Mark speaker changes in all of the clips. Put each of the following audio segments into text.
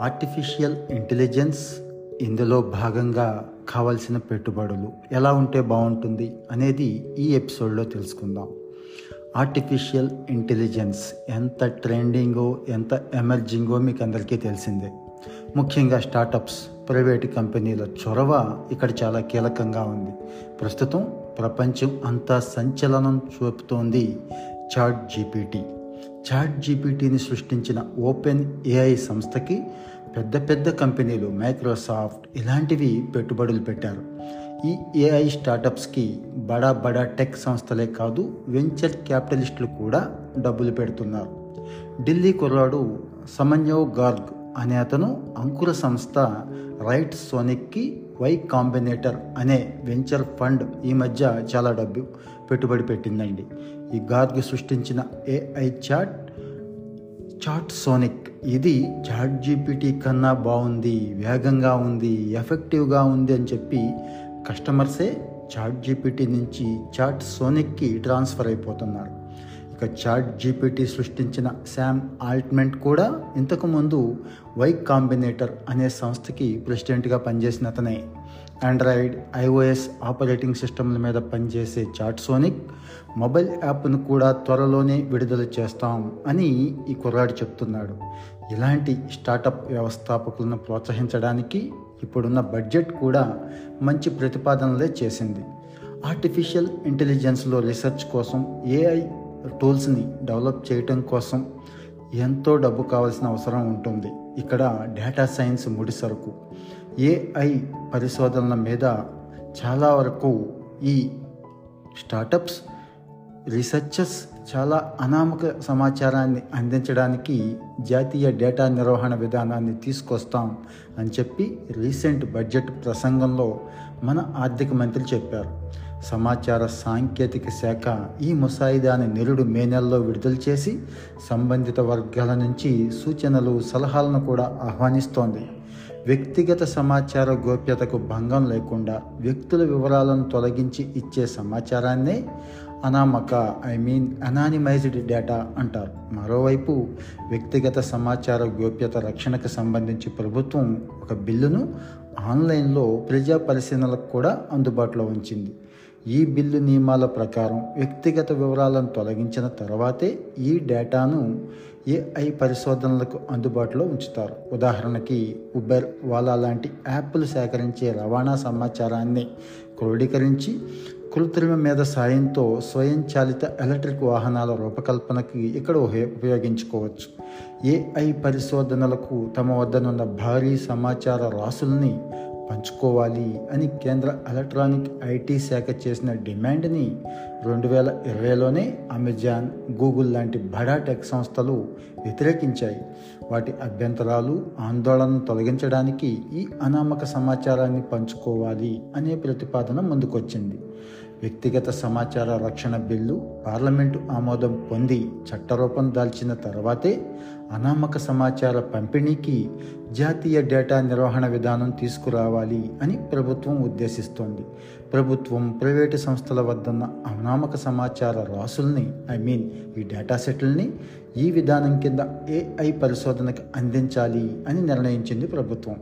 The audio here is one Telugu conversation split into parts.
Speaker 1: ఆర్టిఫిషియల్ ఇంటెలిజెన్స్ ఇందులో భాగంగా కావాల్సిన పెట్టుబడులు ఎలా ఉంటే బాగుంటుంది అనేది ఈ ఎపిసోడ్లో తెలుసుకుందాం. ఆర్టిఫిషియల్ ఇంటెలిజెన్స్ ఎంత ట్రెండింగో ఎంత ఎమర్జింగో మీకు అందరికీ తెలిసిందే. ముఖ్యంగా స్టార్టప్స్ ప్రైవేట్ కంపెనీల చొరవ ఇక్కడ చాలా కీలకంగా ఉంది. ప్రస్తుతం ప్రపంచం అంతా సంచలనం చూపుతోంది చాట్ జీపీటీ. చాట్ జీపీటీని సృష్టించిన ఓపెన్ ఏఐ సంస్థకి పెద్ద పెద్ద కంపెనీలు మైక్రోసాఫ్ట్ ఇలాంటివి పెట్టుబడులు పెట్టారు. ఈ ఏఐ స్టార్టప్స్కి బడా బడా టెక్ సంస్థలే కాదు వెంచర్ క్యాపిటలిస్టులు కూడా డబ్బులు పెడుతున్నారు. ఢిల్లీ కుర్రాడు సమన్యవ్ గార్గ్ అనే అతను అంకుర సంస్థ రైట్ సోనిక్కి వై కాంబినేటర్ అనే వెంచర్ ఫండ్ ఈ మధ్య చాలా డబ్బు పెట్టుబడి పెట్టిందండి. ఈ గార్గ్ సృష్టించిన ఏఐ చాట్ చాట్ సోనిక్ ఇది చాట్ జీపీటీ కన్నా బాగుంది వేగంగా ఉంది ఎఫెక్టివ్గా ఉంది అని చెప్పి కస్టమర్సే చాట్ జీపీటీ నుంచి చాట్ సోనిక్కి ట్రాన్స్ఫర్ అయిపోతున్నారు. ఇక చాట్ జీపీటీ సృష్టించిన శామ్ ఆల్ట్మెంట్ కూడా ఇంతకుముందు వై కాంబినేటర్ అనే సంస్థకి ప్రెసిడెంట్గా పనిచేసిన అతనే. ఆండ్రాయిడ్ ఐఓఎస్ ఆపరేటింగ్ సిస్టమ్ల మీద పనిచేసే చాట్ సోనిక్ మొబైల్ యాప్ను కూడా త్వరలోనే విడుదల చేస్తాం అని ఈ కుర్రాడు చెప్తున్నాడు. ఇలాంటి స్టార్టప్ వ్యవస్థాపకులను ప్రోత్సహించడానికి ఇప్పుడున్న బడ్జెట్ కూడా మంచి ప్రతిపాదనలే చేసింది. ఆర్టిఫిషియల్ ఇంటెలిజెన్స్లో రీసెర్చ్ కోసం ఏఐ టూల్స్ని డెవలప్ చేయటం కోసం ఎంతో డబ్బు కావాల్సిన అవసరం ఉంటుంది. ఇక్కడ డేటా సైన్స్ ముడిసరుకు ఏఐ పరిశోధనల మీద చాలా వరకు ఈ స్టార్టప్స్ రీసెర్చర్స్ చాలా అనామక సమాచారాన్ని అందించడానికి జాతీయ డేటా నిర్వహణ విధానాన్ని తీసుకొస్తాం అని చెప్పి రీసెంట్ బడ్జెట్ ప్రసంగంలో మన ఆర్థిక మంత్రి చెప్పారు. సమాచార సాంకేతిక శాఖ ఈ ముసాయిదాని నిరుడు మే నెలలో విడుదల చేసి సంబంధిత వర్గాల నుంచి సూచనలు సలహాలను కూడా ఆహ్వానిస్తోంది. వ్యక్తిగత సమాచార గోప్యతకు భంగం లేకుండా వ్యక్తుల వివరాలను తొలగించి ఇచ్చే సమాచారాన్నే అనామక ఐ మీన్ అనానిమైజ్డ్ డేటా అంటారు. మరోవైపు వ్యక్తిగత సమాచార గోప్యత రక్షణకు సంబంధించి ప్రభుత్వం ఒక బిల్లును ఆన్లైన్లో ప్రజా పరిశీలనలకు కూడా అందుబాటులో ఉంచింది. ఈ బిల్లు నియమాల ప్రకారం వ్యక్తిగత వివరాలను తొలగించిన తర్వాతే ఈ డేటాను ఏఐ పరిశోధనలకు అందుబాటులో ఉంచుతారు. ఉదాహరణకి ఉబెర్ వాలా లాంటి యాప్లు సేకరించే రవాణా సమాచారాన్ని క్రోడీకరించి కృత్రిమ మీద సాయంతో స్వయంచాలిత ఎలక్ట్రిక్ వాహనాల రూపకల్పనకి ఇక్కడ ఉపయోగించుకోవచ్చు. ఏఐ పరిశోధనలకు తమ వద్దనున్న భారీ సమాచార రాసుల్ని పంచుకోవాలి అని కేంద్ర ఎలక్ట్రానిక్ ఐటీ శాఖ చేసిన డిమాండ్ని రెండు వేల ఇరవైలోనే అమెజాన్ గూగుల్ లాంటి బడా టెక్ సంస్థలు వ్యతిరేకించాయి. వాటి అభ్యంతరాలు ఆందోళనను తొలగించడానికి ఈ అనామక సమాచారాన్ని పంచుకోవాలి అనే ప్రతిపాదన ముందుకొచ్చింది. వ్యక్తిగత సమాచార రక్షణ బిల్లు పార్లమెంటు ఆమోదం పొంది చట్టరూపం దాల్చిన తర్వాతే అనామక సమాచార పంపిణీకి జాతీయ డేటా నిర్వహణ విధానం తీసుకురావాలి అని ప్రభుత్వం ఉద్దేశిస్తోంది. ప్రభుత్వం ప్రైవేటు సంస్థల వద్దన్న అనామక సమాచార రాసుల్ని ఐ మీన్ ఈ డేటా సెట్లని ఈ విధానం కింద ఏఐ పరిశోధనకు అందించాలి అని నిర్ణయించింది ప్రభుత్వం.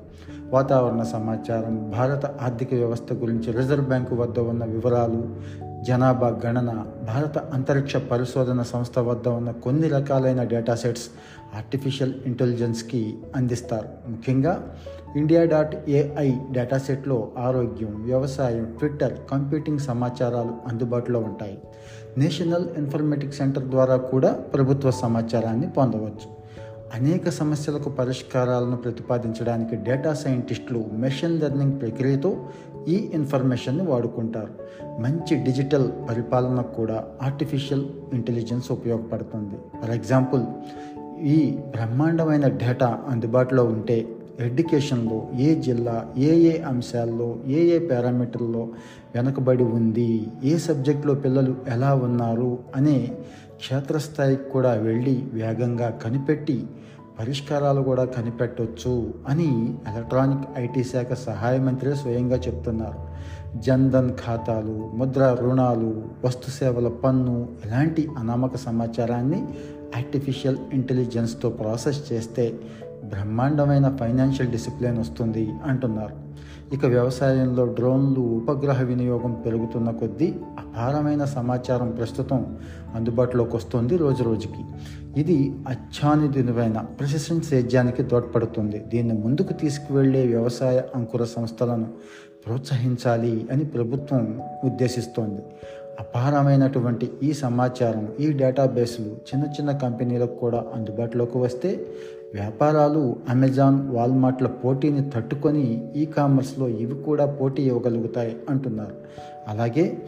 Speaker 1: వాతావరణ సమాచారం భారత ఆర్థిక వ్యవస్థ గురించి రిజర్వ్ బ్యాంకు వద్ద ఉన్న వివరాలు జనాభా గణన భారత అంతరిక్ష పరిశోధన సంస్థ వద్ద ఉన్న కొన్ని రకాలైన డేటా సెట్స్ ఆర్టిఫిషియల్ ఇంటెలిజెన్స్కి అందిస్తారు. ముఖ్యంగా ఇండియా డాట్ ఏఐ డేటా సెట్లో ఆరోగ్యం వ్యవసాయం ట్విట్టర్ కంప్యూటింగ్ సమాచారాలు అందుబాటులో ఉంటాయి. నేషనల్ ఇన్ఫర్మేటిక్ సెంటర్ ద్వారా కూడా ప్రభుత్వ సమాచారాన్ని పొందవచ్చు. అనేక సమస్యలకు పరిష్కారాలను ప్రతిపాదించడానికి డేటా సైంటిస్టులు మెషిన్ లెర్నింగ్ ప్రక్రియతో ఈ ఇన్ఫర్మేషన్ని వాడుకుంటారు. మంచి డిజిటల్ పరిపాలనకు కూడా ఆర్టిఫిషియల్ ఇంటెలిజెన్స్ ఉపయోగపడుతుంది. ఫర్ ఎగ్జాంపుల్ ఈ బ్రహ్మాండమైన డేటా అందుబాటులో ఉంటే ఎడ్యుకేషన్లో ఏ జిల్లా ఏ ఏ అంశాల్లో ఏ ఏ పారామీటర్లో వెనుకబడి ఉంది ఏ సబ్జెక్టులో పిల్లలు ఎలా ఉన్నారు అనే క్షేత్రస్థాయికి కూడా వెళ్ళి వేగంగా కనిపెట్టి పరిష్కారాలు కూడా కనిపెట్టవచ్చు అని ఎలక్ట్రానిక్ ఐటీ శాఖ సహాయ మంత్రి స్వయంగా చెప్తున్నారు. జన్ధన్ ఖాతాలు ముద్ర రుణాలు వస్తు సేవల పన్ను ఇలాంటి అనామక సమాచారాన్ని ఆర్టిఫిషియల్ ఇంటెలిజెన్స్తో ప్రాసెస్ చేస్తే బ్రహ్మాండమైన ఫైనాన్షియల్ డిసిప్లిన్ వస్తుంది అంటున్నారు. ఇక వ్యవసాయంలో డ్రోన్లు ఉపగ్రహ వినియోగం పెరుగుతున్న కొద్దీ అపారమైన సమాచారం ప్రస్తుతం అందుబాటులోకి వస్తుంది రోజు రోజుకి. ఇది అత్యాధునికమైన ప్రెసిషన్ సేద్యానికి తోడ్పడుతుంది. దీన్ని ముందుకు తీసుకువెళ్ళే వ్యవసాయ అంకుర సంస్థలను ప్రోత్సహించాలి అని ప్రభుత్వం ఉద్దేశిస్తోంది. అపారమైనటువంటి ఈ సమాచారం ఈ డేటాబేస్లు చిన్న చిన్న కంపెనీలకు కూడా అందుబాటులోకి వస్తే వ్యాపారాలు అమెజాన్ వాల్మార్ట్ల పోటీని తట్టుకొని ఈ కామర్స్లో ఇవి కూడా పోటీ ఇవ్వగలుగుతాయి అంటున్నారు. అలాగే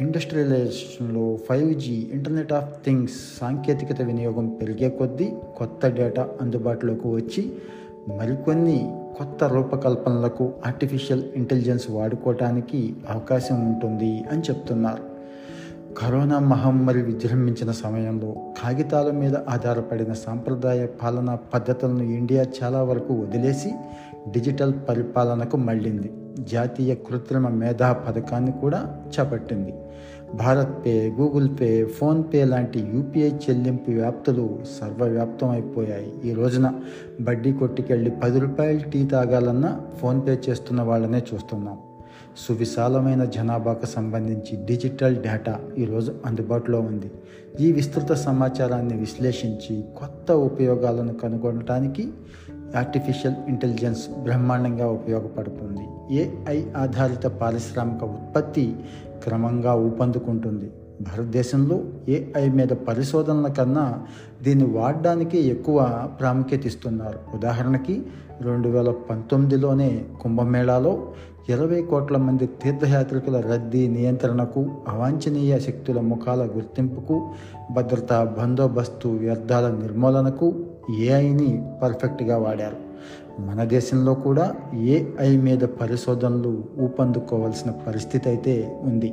Speaker 1: ఇండస్ట్రియలైజేషన్లో five G internet of things సాంకేతికత వినియోగం పెరిగే కొద్దీ కొత్త డేటా అందుబాటులోకి వచ్చి మరికొన్ని కొత్త రూపకల్పనలకు ఆర్టిఫిషియల్ ఇంటెలిజెన్స్ వాడుకోవటానికి అవకాశం ఉంటుంది అని చెప్తున్నారు. కరోనా మహమ్మారి విజృంభించిన సమయంలో కాగితాల మీద ఆధారపడిన సాంప్రదాయ పాలనా పద్ధతులను ఇండియా చాలా వరకు వదిలేసి డిజిటల్ పరిపాలనకు మళ్ళింది. జాతీయ కృత్రిమ మేధా పథకాన్ని కూడా చేపట్టింది. Bharat pe Google pay PhonePe లాంటి యూపీఐ చెల్లింపు వ్యాప్తులు సర్వవ్యాప్తం అయిపోయాయి ఈ రోజున బడ్డీ కొట్టుకెళ్ళి పది రూపాయలు టీ తాగాలన్నా ఫోన్పే చేస్తున్న వాళ్ళనే చూస్తున్నాం. సువిశాలమైన జనాభాకు సంబంధించి డిజిటల్ డేటా ఈరోజు అందుబాటులో ఉంది. ఈ విస్తృత సమాచారాన్ని విశ్లేషించి కొత్త ఉపయోగాలను కనుగొనటానికి ఆర్టిఫిషియల్ ఇంటెలిజెన్స్ బ్రహ్మాండంగా ఉపయోగపడుతుంది. ఏఐ ఆధారిత పారిశ్రామిక ఉత్పత్తి క్రమంగా ఊపందుకుంటుంది. భారతదేశంలో ఏఐ మీద పరిశోధనల కన్నా దీన్ని వాడడానికి ఎక్కువ ప్రాముఖ్యత ఇస్తున్నారు. ఉదాహరణకి రెండు వేల పంతొమ్మిదిలోనే కుంభమేళాలో ఇరవై కోట్ల మంది తీర్థయాత్రికుల రద్దీ నియంత్రణకు అవాంఛనీయ శక్తుల ముఖాల గుర్తింపుకు భద్రతా బందోబస్తు వ్యర్థాల నిర్మూలనకు ఏఐని పర్ఫెక్ట్గా వాడారు. మన దేశంలో కూడా ఏఐ మీద పరిశోధనలు ఊపందుకోవాల్సిన పరిస్థితి అయితే ఉంది.